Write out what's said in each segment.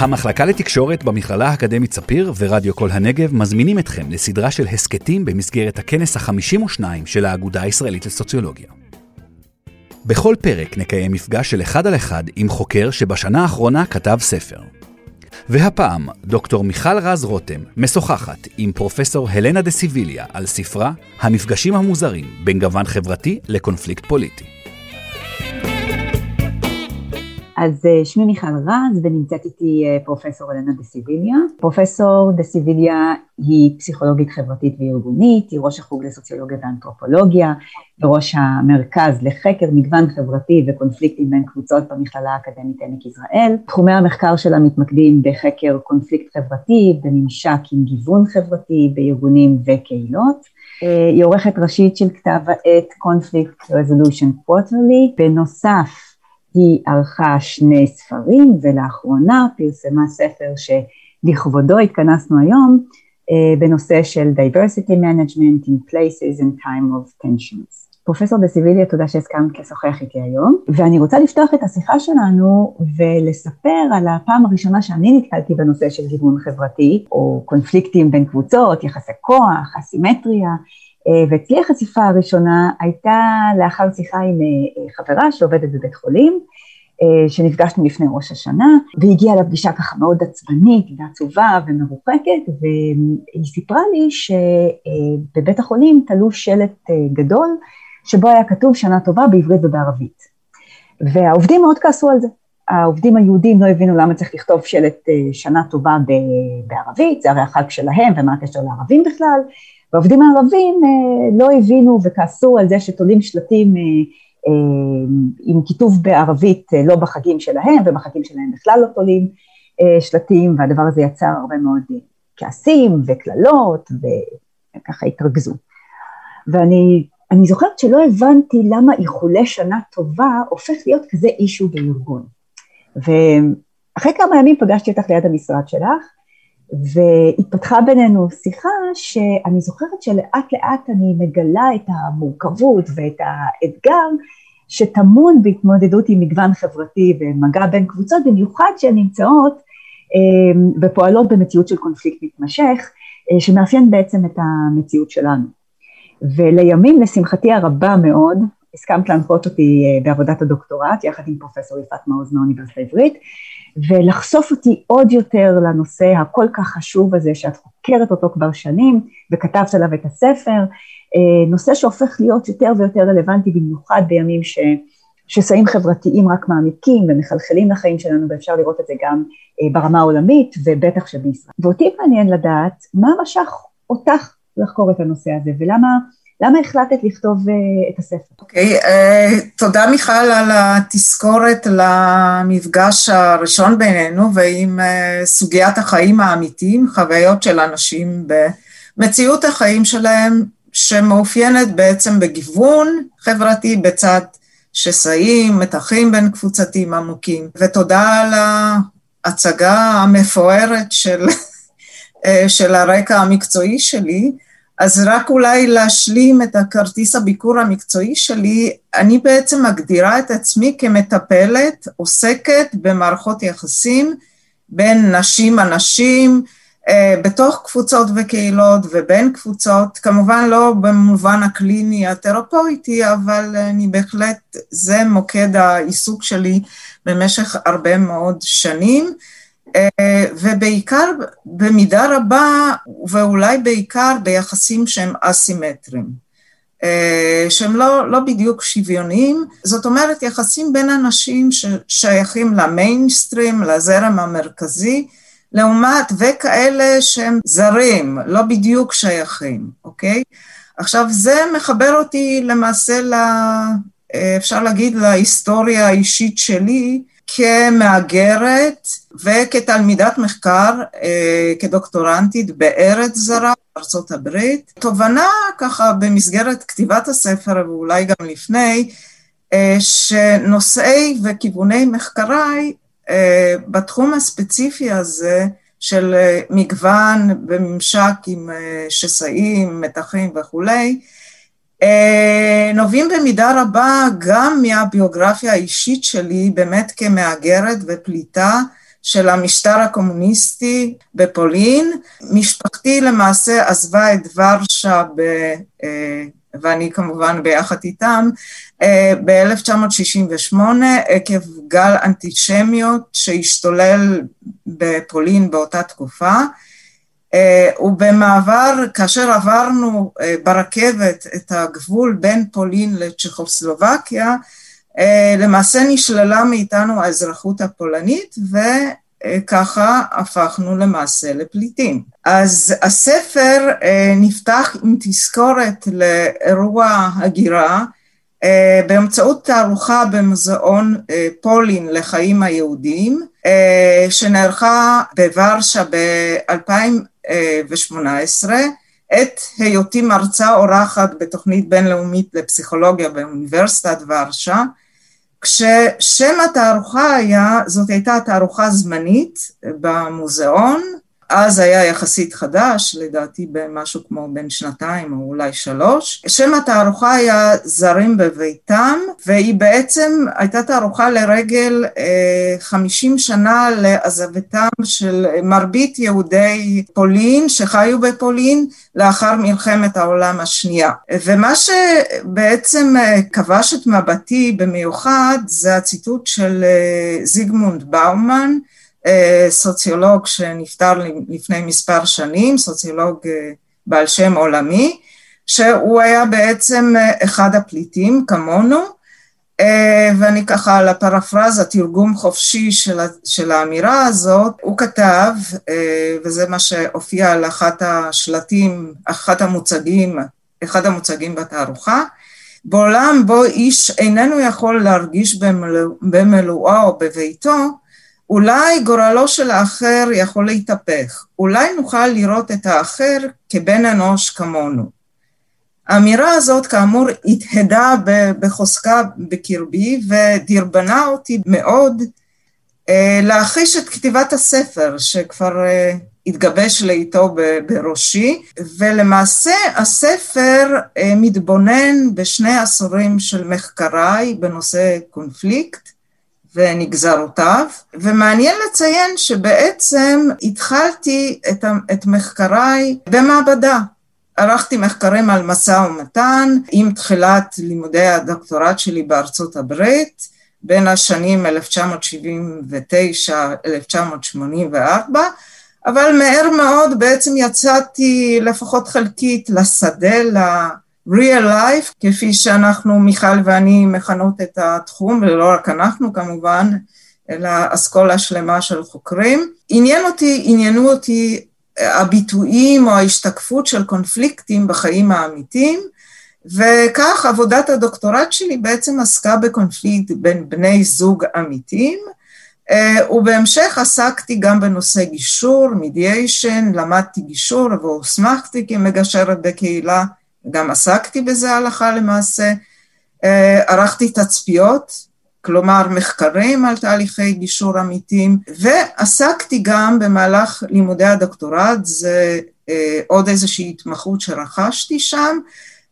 המחלקה לתקשורת במכללה האקדמית ספיר ורדיו כל הנגב מזמינים אתכם לסדרה של הסכתים במסגרת הכנס ה-52 של האגודה הישראלית לסוציולוגיה. בכל פרק נקיים מפגש של אחד על אחד עם חוקר שבשנה האחרונה כתב ספר. והפעם, דוקטור מיכל רז רותם משוחחת עם פרופסור הלנה דה סיביליה על ספרה "המפגשים המוזרים בין גוון חברתי לקונפליקט פוליטי". אז אה, שמי מיכל רז ונמצאת איתי אה, פרופסור אלנה דה סיביליה. פרופסור דה סיביליה היא פסיכולוגית חברתית וארגונית, היא ראש החוג לסוציולוגיה ואנתרופולוגיה וראש המרכז לחקר מגוון חברתי וקונפליקטים בין קבוצות במכללה האקדמית עמק יזרעאל. תחומי המחקר שלה מתמקדים בחקר קונפליקט חברתי, בממשק עם גיוון חברתי בארגונים וקהילות. אה, היא עורכת ראשית של כתב העת Conflict Resolution Quarterly, בנוסף היא ערכה שני ספרים ולאחרונה פרסמה ספר שלכבודו התכנסנו היום אה, בנושא של diversity management in places and time of tensions. פרופסור דה סיביליה, תודה שהסכמת לשוחח איתי היום, ואני רוצה לפתוח את השיחה שלנו ולספר על הפעם הראשונה שאני נתקלתי בנושא של גיוון חברתי, או קונפליקטים בין קבוצות, יחסי כוח, אסימטריה, ואצלי החשיפה הראשונה הייתה לאחר שיחה עם אה, חברה שעובדת בבית חולים, אה, שנפגשנו לפני ראש השנה, והגיעה לפגישה ככה מאוד עצבנית ועצובה ומרוחקת, והיא סיפרה לי שבבית החולים תלו שלט גדול, שבו היה כתוב שנה טובה בעברית ובערבית. והעובדים מאוד כעסו על זה. העובדים היהודים לא הבינו למה צריך לכתוב שלט שנה טובה בערבית, זה הרי החג שלהם ומה הקשר לערבים בכלל, והעובדים הערבים אה, לא הבינו וכעסו על זה שתולים שלטים אה, אה, עם כיתוב בערבית לא בחגים שלהם, ובחגים שלהם בכלל לא תולים שלטים, והדבר הזה יצר הרבה מאוד כעסים וקללות, וככה התרכזו. ואני אני זוכרת שלא הבנתי למה איחולי שנה טובה הופך להיות כזה אישו בארגון. ואחרי כמה ימים פגשתי אותך ליד המשרד שלך, והתפתחה בינינו שיחה שאני זוכרת שלאט לאט אני מגלה את המורכבות ואת האתגר שטמון בהתמודדות עם מגוון חברתי ומגע בין קבוצות, במיוחד שהן נמצאות אה, ופועלות במציאות של קונפליקט מתמשך, אה, שמאפיין בעצם את המציאות שלנו. ולימים, לשמחתי הרבה מאוד, הסכמת להנחות אותי אה, בעבודת הדוקטורט, יחד עם פרופסור יפעת מעוז מהאוניברסיטה העברית, ולחשוף אותי עוד יותר לנושא הכל כך חשוב הזה שאת חוקרת אותו כבר שנים וכתבת עליו את הספר, אה, נושא שהופך להיות יותר ויותר רלוונטי במיוחד בימים ש... שסעים חברתיים רק מעמיקים ומחלחלים לחיים שלנו ואפשר לראות את זה גם אה, ברמה העולמית ובטח שבישראל. ואותי מעניין לדעת מה משך אותך לחקור את הנושא הזה ולמה למה החלטת לכתוב uh, את הספר? אוקיי, okay, uh, תודה מיכל על התזכורת למפגש הראשון בינינו ועם uh, סוגיית החיים האמיתיים, חוויות של אנשים במציאות החיים שלהם, שמאופיינת בעצם בגיוון חברתי בצד שסעים, מתחים בין קבוצתיים עמוקים. ותודה על ההצגה המפוארת של, של הרקע המקצועי שלי. אז רק אולי להשלים את הכרטיס הביקור המקצועי שלי, אני בעצם מגדירה את עצמי כמטפלת, עוסקת במערכות יחסים בין נשים, אנשים, אה, בתוך קבוצות וקהילות ובין קבוצות, כמובן לא במובן הקליני התרפויטי, אבל אני בהחלט, זה מוקד העיסוק שלי במשך הרבה מאוד שנים. אה, ובעיקר, במידה רבה, ואולי בעיקר ביחסים שהם אסימטריים, אה, שהם לא, לא בדיוק שוויוניים, זאת אומרת יחסים בין אנשים ששייכים למיינסטרים, לזרם המרכזי, לעומת וכאלה שהם זרים, לא בדיוק שייכים, אוקיי? עכשיו זה מחבר אותי למעשה ל... אה, אפשר להגיד להיסטוריה האישית שלי, כמהגרת וכתלמידת מחקר, אה, כדוקטורנטית בארץ זרה, ארצות הברית. תובנה ככה במסגרת כתיבת הספר ואולי גם לפני, אה, שנושאי וכיווני מחקריי אה, בתחום הספציפי הזה של מגוון וממשק עם שסעים, מתחים וכולי, אה, נובעים במידה רבה גם מהביוגרפיה האישית שלי, באמת כמהגרת ופליטה של המשטר הקומוניסטי בפולין. משפחתי למעשה עזבה את ורשה, ב, אה, ואני כמובן ביחד איתם, אה, ב-1968 עקב גל אנטישמיות שהשתולל בפולין באותה תקופה. אה, ובמעבר, כאשר עברנו ברכבת את הגבול בין פולין לצ'כוסלובקיה, למעשה נשללה מאיתנו האזרחות הפולנית וככה הפכנו למעשה לפליטים. אז הספר אה, נפתח עם תזכורת לאירוע הגירה אה, באמצעות תערוכה במוזיאון אה, פולין לחיים היהודיים שנערכה בוורשה ב-2018 את היותי מרצה אורחת בתוכנית בינלאומית לפסיכולוגיה באוניברסיטת ורשה. כששם התערוכה היה, זאת הייתה תערוכה זמנית במוזיאון, אז היה יחסית חדש, לדעתי במשהו כמו בין שנתיים או אולי שלוש. שם התערוכה היה זרים בביתם, והיא בעצם הייתה תערוכה לרגל אה, חמישים שנה לעזבתם של מרבית יהודי פולין שחיו בפולין לאחר מלחמת העולם השנייה. ומה שבעצם אה, כבש את מבטי במיוחד זה הציטוט של אה, זיגמונד באומן, סוציולוג שנפטר לפני מספר שנים, סוציולוג אה, בעל שם עולמי, שהוא היה בעצם אה, אחד הפליטים כמונו, ואני ככה על הפרפרזה, תרגום חופשי של, של האמירה הזאת, הוא כתב, וזה מה שהופיע על אחת השלטים, אחת המוצגים, אחד המוצגים בתערוכה, בעולם בו איש איננו יכול להרגיש במלואו או בביתו, אולי גורלו של האחר יכול להתהפך, אולי נוכל לראות את האחר כבן אנוש כמונו. האמירה הזאת כאמור התהדה בחוזקה בקרבי ודרבנה אותי מאוד אה, להחיש את כתיבת הספר שכבר אה, התגבש לאיתו בראשי. ולמעשה הספר אה, מתבונן בשני עשורים של מחקריי בנושא קונפליקט ונגזרותיו, ומעניין לציין שבעצם התחלתי את, את מחקריי במעבדה. ערכתי מחקרים על משא ומתן עם תחילת לימודי הדוקטורט שלי בארצות הברית, בין השנים 1979-1984, אבל מהר מאוד בעצם יצאתי לפחות חלקית לשדה, real life, כפי שאנחנו, מיכל ואני, מכנות את התחום, ולא רק אנחנו כמובן, אלא אסכולה שלמה של חוקרים. עניין אותי, עניינו אותי הביטויים או ההשתקפות של קונפליקטים בחיים האמיתיים, וכך עבודת הדוקטורט שלי בעצם עסקה בקונפליקט בין בני זוג אמיתיים, ובהמשך עסקתי גם בנושא גישור, מידיאשן, למדתי גישור והוסמכתי כמגשרת בקהילה גם עסקתי בזה הלכה למעשה, אה, ערכתי תצפיות, כלומר מחקרים על תהליכי גישור אמיתיים, ועסקתי גם במהלך לימודי הדוקטורט, זה אה, עוד איזושהי התמחות שרכשתי שם,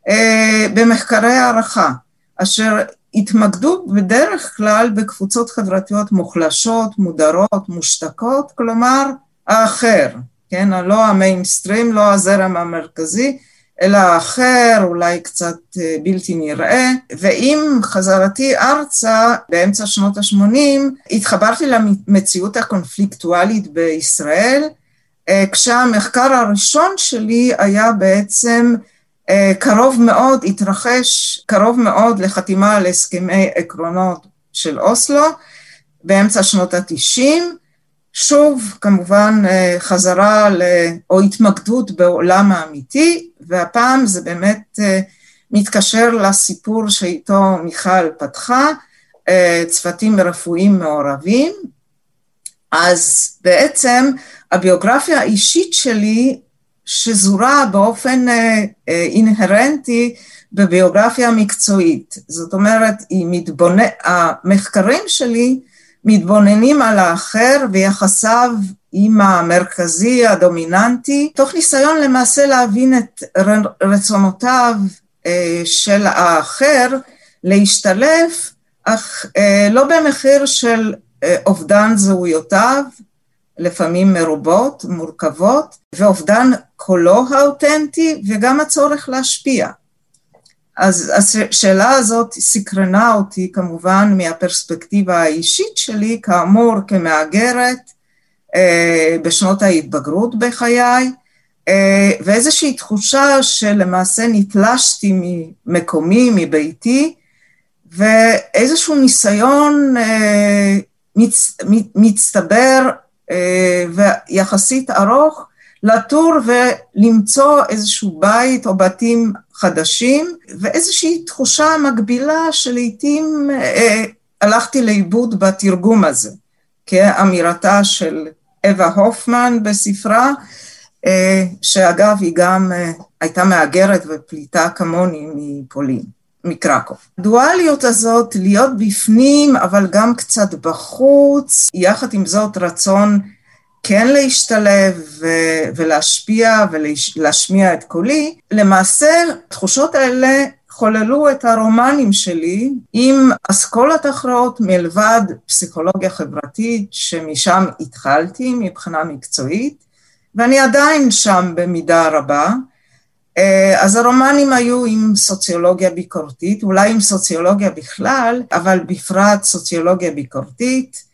אה, במחקרי הערכה, אשר התמקדו בדרך כלל בקבוצות חברתיות מוחלשות, מודרות, מושתקות, כלומר האחר, כן, לא המיינסטרים, לא הזרם המרכזי, אלא אחר, אולי קצת אה, בלתי נראה, ועם חזרתי ארצה באמצע שנות ה-80, התחברתי למציאות הקונפליקטואלית בישראל, אה, כשהמחקר הראשון שלי היה בעצם אה, קרוב מאוד, התרחש קרוב מאוד לחתימה על הסכמי עקרונות של אוסלו, באמצע שנות התשעים, שוב כמובן חזרה ל... או התמקדות בעולם האמיתי, והפעם זה באמת אה, מתקשר לסיפור שאיתו מיכל פתחה, אה, צוותים רפואיים מעורבים. אז בעצם הביוגרפיה האישית שלי שזורה באופן אה, אינהרנטי בביוגרפיה המקצועית. זאת אומרת, מתבונ... המחקרים שלי מתבוננים על האחר ויחסיו עם המרכזי הדומיננטי, תוך ניסיון למעשה להבין את רצונותיו אה, של האחר להשתלב, אך אה, לא במחיר של אובדן זהויותיו, לפעמים מרובות, מורכבות, ואובדן קולו האותנטי וגם הצורך להשפיע. אז השאלה הזאת סקרנה אותי כמובן מהפרספקטיבה האישית שלי, כאמור כמהגרת אה, בשנות ההתבגרות בחיי, אה, ואיזושהי תחושה שלמעשה נתלשתי ממקומי, מביתי, ואיזשהו ניסיון אה, מצ, מצטבר ויחסית ארוך לטור ולמצוא איזשהו בית או בתים חדשים, ואיזושהי תחושה מקבילה שלעיתים אה, הלכתי לאיבוד בתרגום הזה, כאמירתה של אווה הופמן בספרה, אה, שאגב היא גם אה, הייתה מהגרת ופליטה כמוני מפולין. מקרקוב. הדואליות הזאת, להיות בפנים אבל גם קצת בחוץ, יחד עם זאת רצון כן להשתלב ולהשפיע ולהשמיע את קולי, למעשה התחושות האלה חוללו את הרומנים שלי עם אסכולת אחרות מלבד פסיכולוגיה חברתית שמשם התחלתי מבחינה מקצועית ואני עדיין שם במידה רבה. אז הרומנים היו עם סוציולוגיה ביקורתית, אולי עם סוציולוגיה בכלל, אבל בפרט סוציולוגיה ביקורתית, אה,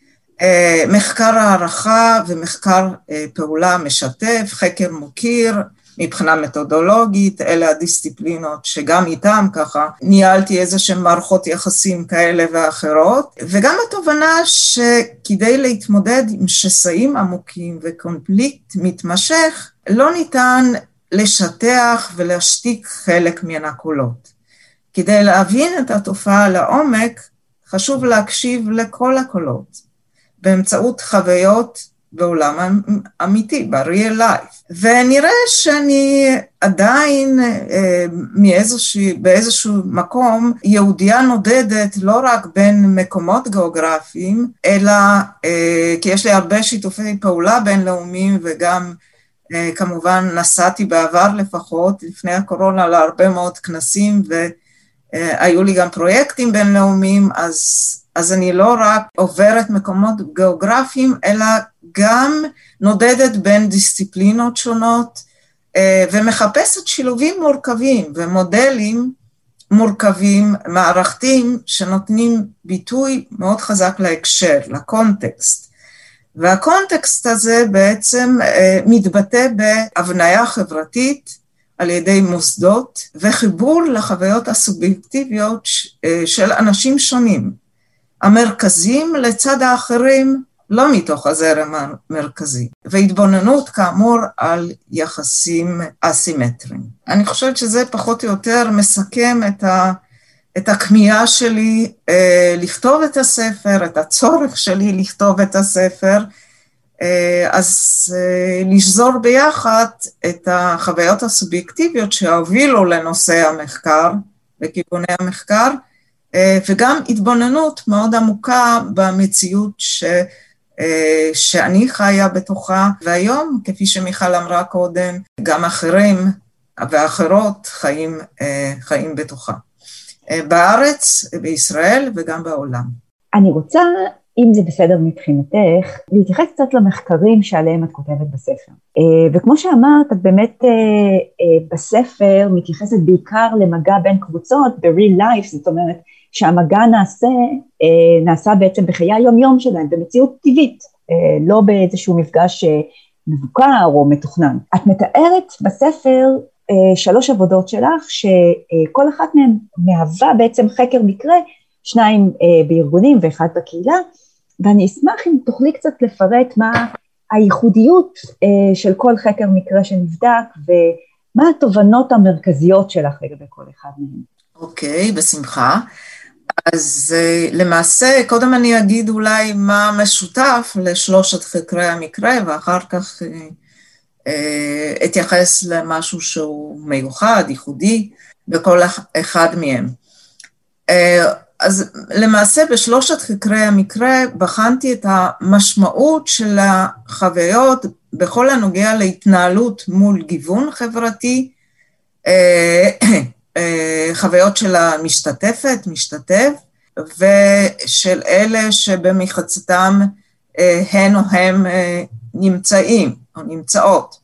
מחקר הערכה ומחקר אה, פעולה משתף, חקר מוקיר, מבחינה מתודולוגית, אלה הדיסציפלינות שגם איתם ככה ניהלתי איזה שהן מערכות יחסים כאלה ואחרות, וגם התובנה שכדי להתמודד עם שסעים עמוקים וקונפליקט מתמשך, לא ניתן לשטח ולהשתיק חלק מן הקולות. כדי להבין את התופעה לעומק, חשוב להקשיב לכל הקולות. באמצעות חוויות בעולם אמיתי, ב-real life. ונראה שאני עדיין אה, מאיזשהו, באיזשהו מקום יהודייה נודדת לא רק בין מקומות גיאוגרפיים, אלא אה, כי יש לי הרבה שיתופי פעולה בינלאומיים וגם אה, כמובן נסעתי בעבר לפחות, לפני הקורונה להרבה מאוד כנסים והיו לי גם פרויקטים בינלאומיים, אז אז אני לא רק עוברת מקומות גיאוגרפיים, אלא גם נודדת בין דיסציפלינות שונות אה, ומחפשת שילובים מורכבים ומודלים מורכבים, מערכתיים, שנותנים ביטוי מאוד חזק להקשר, לקונטקסט. והקונטקסט הזה בעצם אה, מתבטא בהבניה חברתית על ידי מוסדות וחיבור לחוויות הסובייקטיביות אה, של אנשים שונים. המרכזים לצד האחרים לא מתוך הזרם המרכזי, והתבוננות כאמור על יחסים אסימטריים. אני חושבת שזה פחות או יותר מסכם את, ה, את הכמיהה שלי אה, לכתוב את הספר, את הצורך שלי לכתוב את הספר, אז אה, לשזור ביחד את החוויות הסובייקטיביות שהובילו לנושא המחקר, לכיווני המחקר, אה, וגם התבוננות מאוד עמוקה במציאות ש, אה, שאני חיה בתוכה, והיום, כפי שמיכל אמרה קודם, גם אחרים ואחרות חיים, אה, חיים בתוכה. בארץ, בישראל וגם בעולם. אני רוצה, אם זה בסדר מבחינתך, להתייחס קצת למחקרים שעליהם את כותבת בספר. וכמו שאמרת, את באמת בספר מתייחסת בעיקר למגע בין קבוצות ב-real life, זאת אומרת, שהמגע נעשה, אה, נעשה בעצם בחיי היום-יום שלהם, במציאות טבעית, אה, לא באיזשהו מפגש אה, מבוקר או מתוכנן. את מתארת בספר שלוש עבודות שלך, שכל אחת מהן מהווה בעצם חקר מקרה, שניים בארגונים ואחד בקהילה, ואני אשמח אם תוכלי קצת לפרט מה הייחודיות של כל חקר מקרה שנבדק ומה התובנות המרכזיות שלך לגבי כל אחד מהם. אוקיי, okay, בשמחה. אז אה, למעשה, קודם אני אגיד אולי מה משותף לשלושת חקרי המקרה, ואחר כך אה, אה, אתייחס למשהו שהוא מיוחד, ייחודי, בכל אחד מהם. אז למעשה בשלושת חקרי המקרה בחנתי את המשמעות של החוויות בכל הנוגע להתנהלות מול גיוון חברתי, אה, חוויות של המשתתפת, משתתף, ושל אלה שבמחצתם הן או הם נמצאים או נמצאות.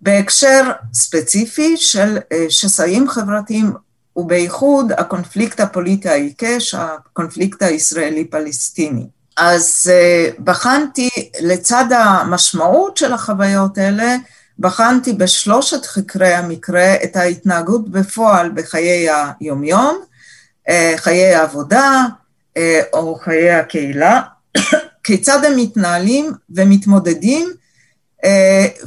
בהקשר ספציפי של שסעים חברתיים ובייחוד הקונפליקט הפוליטי העיקש, הקונפליקט הישראלי-פלסטיני. אז בחנתי לצד המשמעות של החוויות האלה, בחנתי בשלושת חקרי המקרה את ההתנהגות בפועל בחיי היומיום, חיי העבודה או חיי הקהילה, כיצד הם מתנהלים ומתמודדים,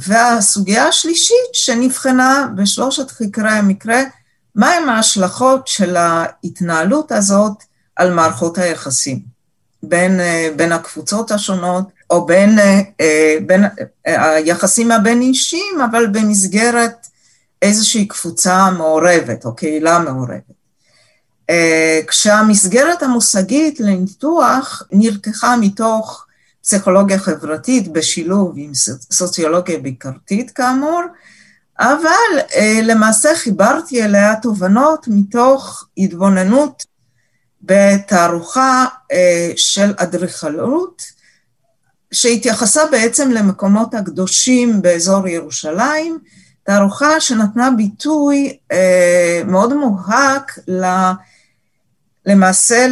והסוגיה השלישית שנבחנה בשלושת חקרי המקרה, מהם ההשלכות של ההתנהלות הזאת על מערכות היחסים בין, בין הקבוצות השונות, או בין, בין היחסים הבין-אישיים, אבל במסגרת איזושהי קבוצה מעורבת או קהילה מעורבת. כשהמסגרת המושגית לניתוח נלקחה מתוך פסיכולוגיה חברתית בשילוב עם סוציולוגיה ביקרתית כאמור, אבל למעשה חיברתי אליה תובנות מתוך התבוננות בתערוכה של אדריכלות, שהתייחסה בעצם למקומות הקדושים באזור ירושלים, תערוכה שנתנה ביטוי מאוד מובהק למעשה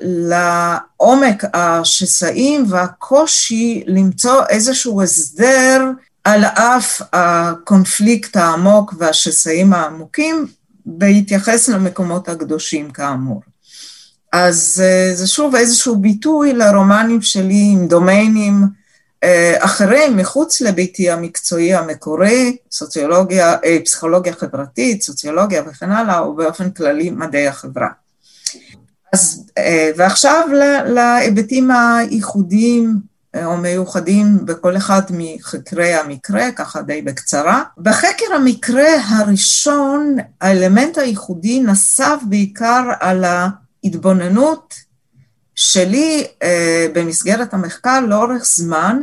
לעומק השסעים והקושי למצוא איזשהו הסדר על אף הקונפליקט העמוק והשסעים העמוקים, בהתייחס למקומות הקדושים כאמור. אז זה שוב איזשהו ביטוי לרומנים שלי עם דומיינים אחרים מחוץ לביתי המקצועי המקורי, סוציולוגיה, פסיכולוגיה חברתית, סוציולוגיה וכן הלאה, או באופן כללי מדעי החברה. אז, ועכשיו להיבטים הייחודיים או מיוחדים בכל אחד מחקרי המקרה, ככה די בקצרה. בחקר המקרה הראשון, האלמנט הייחודי נסב בעיקר על ההתבוננות שלי במסגרת המחקר לאורך זמן,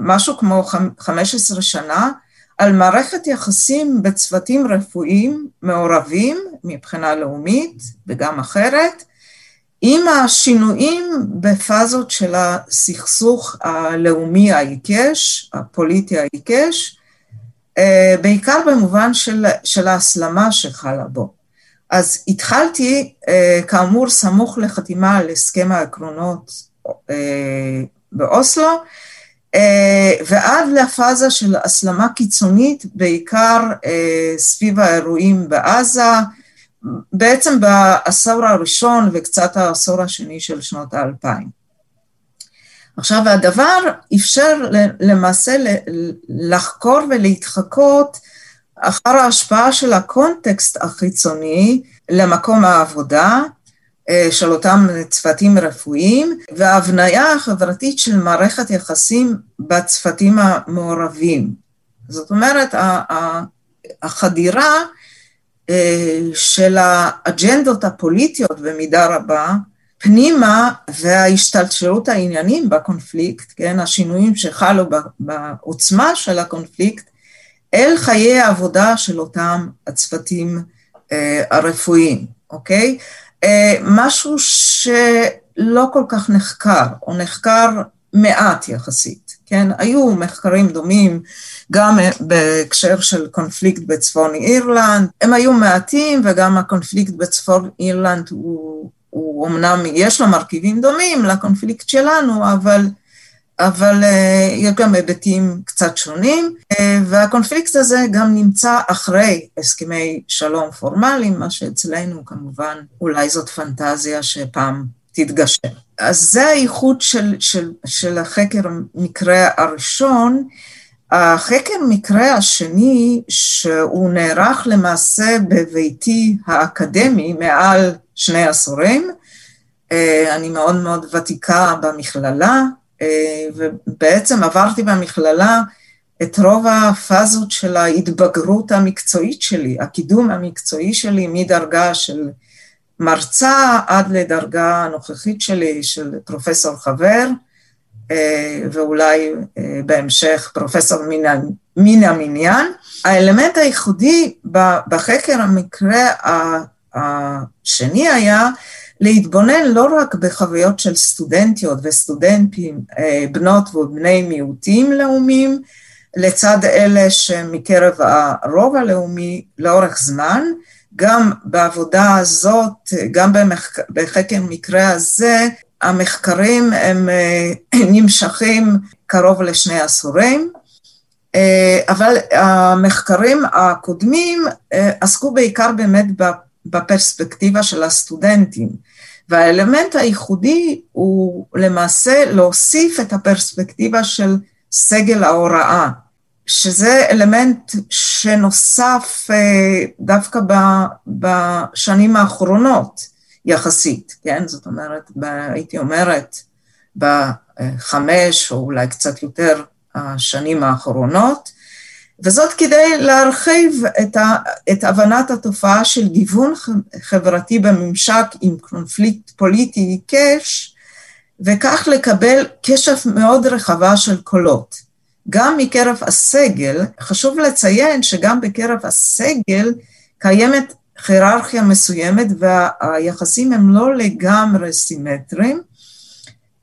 משהו כמו 15 שנה, על מערכת יחסים בצוותים רפואיים מעורבים מבחינה לאומית וגם אחרת, עם השינויים בפאזות של הסכסוך הלאומי העיקש, הפוליטי העיקש, בעיקר במובן של, של ההסלמה שחלה בו. אז התחלתי, כאמור, סמוך לחתימה על הסכם העקרונות באוסלו, ועד לפאזה של הסלמה קיצונית, בעיקר סביב האירועים בעזה, בעצם בעשור הראשון וקצת העשור השני של שנות האלפיים. עכשיו, הדבר אפשר למעשה לחקור ולהתחקות אחר ההשפעה של הקונטקסט החיצוני למקום העבודה של אותם צוותים רפואיים וההבניה החברתית של מערכת יחסים בצוותים המעורבים. זאת אומרת, החדירה של האג'נדות הפוליטיות במידה רבה, פנימה וההשתלשלות העניינים בקונפליקט, כן, השינויים שחלו בעוצמה של הקונפליקט, אל חיי העבודה של אותם הצוותים אה, הרפואיים, אוקיי? אה, משהו שלא כל כך נחקר, או נחקר מעט יחסית, כן? היו מחקרים דומים גם בהקשר של קונפליקט בצפון אירלנד, הם היו מעטים וגם הקונפליקט בצפון אירלנד הוא, הוא אמנם יש לו מרכיבים דומים לקונפליקט שלנו, אבל, אבל uh, יש גם היבטים קצת שונים, uh, והקונפליקט הזה גם נמצא אחרי הסכמי שלום פורמליים, מה שאצלנו כמובן אולי זאת פנטזיה שפעם תתגשם. אז זה הייחוד של, של, של החקר המקרה הראשון, החקר מקרה השני, שהוא נערך למעשה בביתי האקדמי מעל שני עשורים, אה, אני מאוד מאוד ותיקה במכללה, אה, ובעצם עברתי במכללה את רוב הפאזות של ההתבגרות המקצועית שלי, הקידום המקצועי שלי מדרגה של מרצה עד לדרגה הנוכחית שלי של פרופסור חבר, אה, ואולי אה, בהמשך פרופסור מן המניין. האלמנט הייחודי בחקר המקרה השני היה להתבונן לא רק בחוויות של סטודנטיות וסטודנטים, אה, בנות ובני מיעוטים לאומיים, לצד אלה שמקרב הרוב הלאומי לאורך זמן, גם בעבודה הזאת, גם במחק... בחקר מקרה הזה, המחקרים הם אה, נמשכים קרוב לשני עשורים, אה, אבל המחקרים הקודמים עסקו בעיקר באמת בפרספקטיבה של הסטודנטים. והאלמנט הייחודי הוא למעשה להוסיף את הפרספקטיבה של סגל ההוראה, שזה אלמנט שנוסף אה, דווקא בשנים האחרונות יחסית, כן? זאת אומרת, הייתי אומרת, בחמש או אולי קצת יותר השנים האחרונות, וזאת כדי להרחיב את, ה, את הבנת התופעה של גיוון חברתי בממשק עם קונפליקט פוליטי עיקש, וכך לקבל קשב מאוד רחבה של קולות. גם מקרב הסגל, חשוב לציין שגם בקרב הסגל קיימת היררכיה מסוימת והיחסים הם לא לגמרי סימטריים,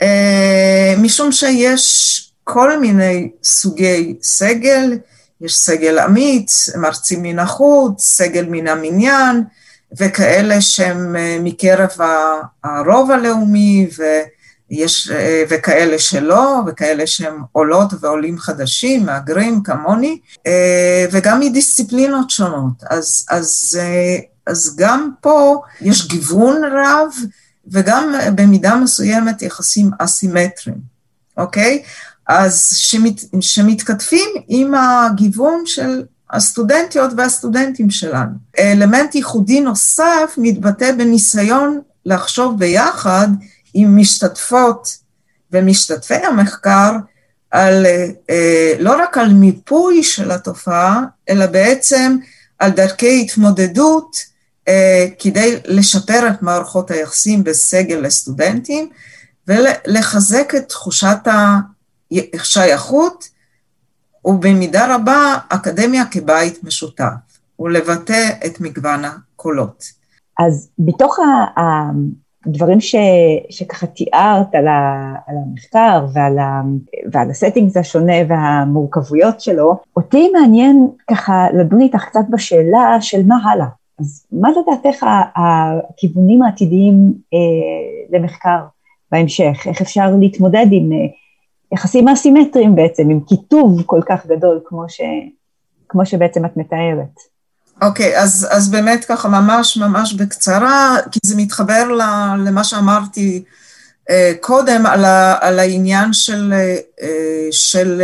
אה, משום שיש כל מיני סוגי סגל, יש סגל אמיץ, מרצים מן החוץ, סגל מן המניין, וכאלה שהם אה, מקרב הרוב הלאומי, ויש, אה, וכאלה שלא, וכאלה שהם עולות ועולים חדשים, מהגרים כמוני, אה, וגם מדיסציפלינות שונות. אז, אז, אז גם פה יש גיוון רב, וגם במידה מסוימת יחסים אסימטריים, אוקיי? אז שמת, שמתכתבים עם הגיוון של הסטודנטיות והסטודנטים שלנו. אלמנט ייחודי נוסף מתבטא בניסיון לחשוב ביחד עם משתתפות ומשתתפי המחקר על, אה, לא רק על מיפוי של התופעה, אלא בעצם על דרכי התמודדות אה, כדי לשפר את מערכות היחסים בסגל לסטודנטים ולחזק את תחושת שייכות, ובמידה רבה אקדמיה כבית משותף, ולבטא את מגוון הקולות. אז בתוך הדברים ש, שככה תיארת על, ה, על המחקר ועל, ה, ועל הסטינגס השונה והמורכבויות שלו, אותי מעניין ככה לדון איתך קצת בשאלה של מה הלאה. אז מה לדעתך הכיוונים העתידיים אה, למחקר בהמשך? איך אפשר להתמודד עם אה, יחסים אסימטריים בעצם, עם קיטוב כל כך גדול כמו, ש, כמו שבעצם את מתארת. אוקיי, okay, אז, אז באמת ככה ממש ממש בקצרה, כי זה מתחבר למה שאמרתי uh, קודם על, ה, על העניין של, uh, של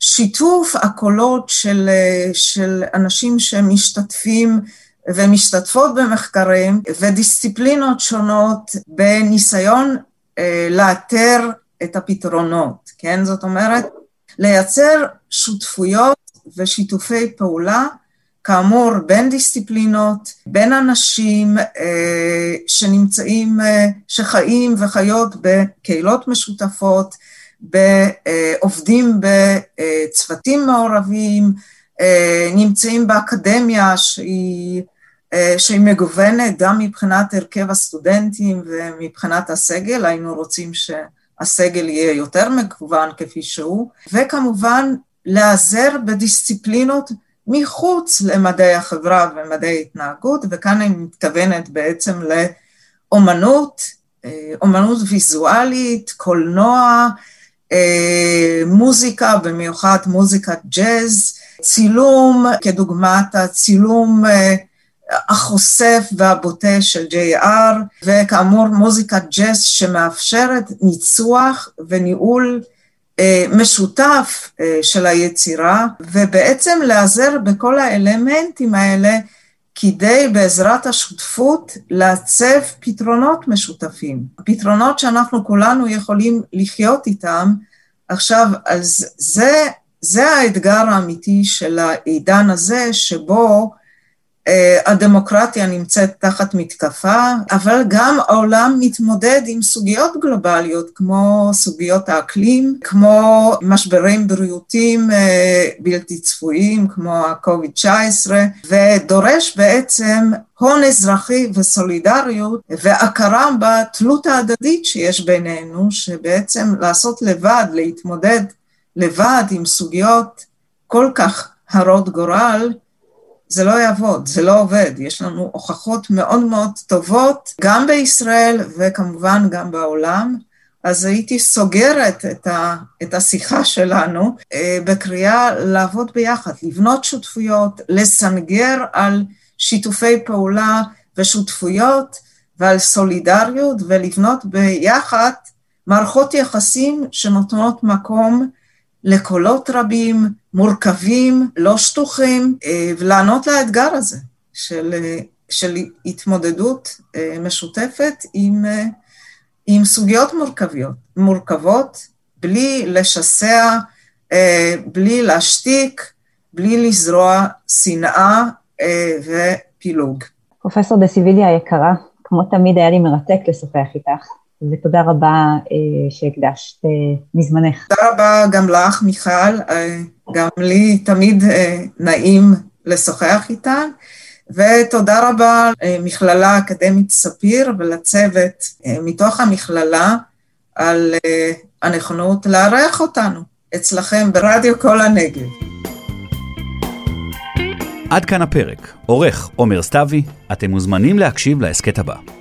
שיתוף הקולות של, uh, של אנשים שמשתתפים ומשתתפות במחקרים ודיסציפלינות שונות בניסיון לאתר את הפתרונות, כן? זאת אומרת, לייצר שותפויות ושיתופי פעולה, כאמור, בין דיסציפלינות, בין אנשים אה, שנמצאים, אה, שחיים וחיות בקהילות משותפות, עובדים בצוותים מעורבים, אה, נמצאים באקדמיה שהיא, אה, שהיא מגוונת גם מבחינת הרכב הסטודנטים ומבחינת הסגל, היינו רוצים ש... הסגל יהיה יותר מגוון כפי שהוא, וכמובן להיעזר בדיסציפלינות מחוץ למדעי החברה ומדעי התנהגות, וכאן אני מתכוונת בעצם לאומנות, אה, אומנות ויזואלית, קולנוע, אה, מוזיקה, במיוחד מוזיקת ג'אז, צילום, כדוגמת הצילום אה, החושף והבוטה של JR, וכאמור מוזיקת ג'אז שמאפשרת ניצוח וניהול משותף אה, של היצירה, ובעצם להיעזר בכל האלמנטים האלה כדי בעזרת השותפות לעצב פתרונות משותפים, פתרונות שאנחנו כולנו יכולים לחיות איתם. עכשיו, אז זה, זה האתגר האמיתי של העידן הזה, שבו הדמוקרטיה נמצאת תחת מתקפה, אבל גם העולם מתמודד עם סוגיות גלובליות כמו סוגיות האקלים, כמו משברים בריאותיים בלתי צפויים כמו ה-COVID-19, ודורש בעצם הון אזרחי וסולידריות והכרה בתלות ההדדית שיש בינינו, שבעצם לעשות לבד, להתמודד לבד עם סוגיות כל כך הרות גורל, זה לא יעבוד, זה לא עובד. יש לנו הוכחות מאוד מאוד טובות, גם בישראל וכמובן גם בעולם. אז הייתי סוגרת את, ה, את השיחה שלנו אה, בקריאה לעבוד ביחד, לבנות שותפויות, לסנגר על שיתופי פעולה ושותפויות ועל סולידריות ולבנות ביחד מערכות יחסים שנותנות מקום לקולות רבים, מורכבים, לא שטוחים, אה, ולענות לאתגר הזה של, אה, של התמודדות אה, משותפת עם, עם סוגיות מורכביות, מורכבות, בלי לשסע, בלי להשתיק, בלי לזרוע שנאה ופילוג. פרופסור דה סיביליה היקרה, כמו תמיד היה לי מרתק לשוחח איתך. ותודה רבה אה, שהקדשת אה, מזמנך. תודה רבה גם לך, מיכל, אה, גם לי תמיד אה, נעים לשוחח איתה, ותודה רבה למכללה האקדמית ספיר ולצוות אה, מתוך המכללה על אה, הנכונות לארח אותנו אצלכם ברדיו כל הנגב. עד כאן הפרק. עורך עומר סתיוי, אתם מוזמנים להקשיב להסכת הבא.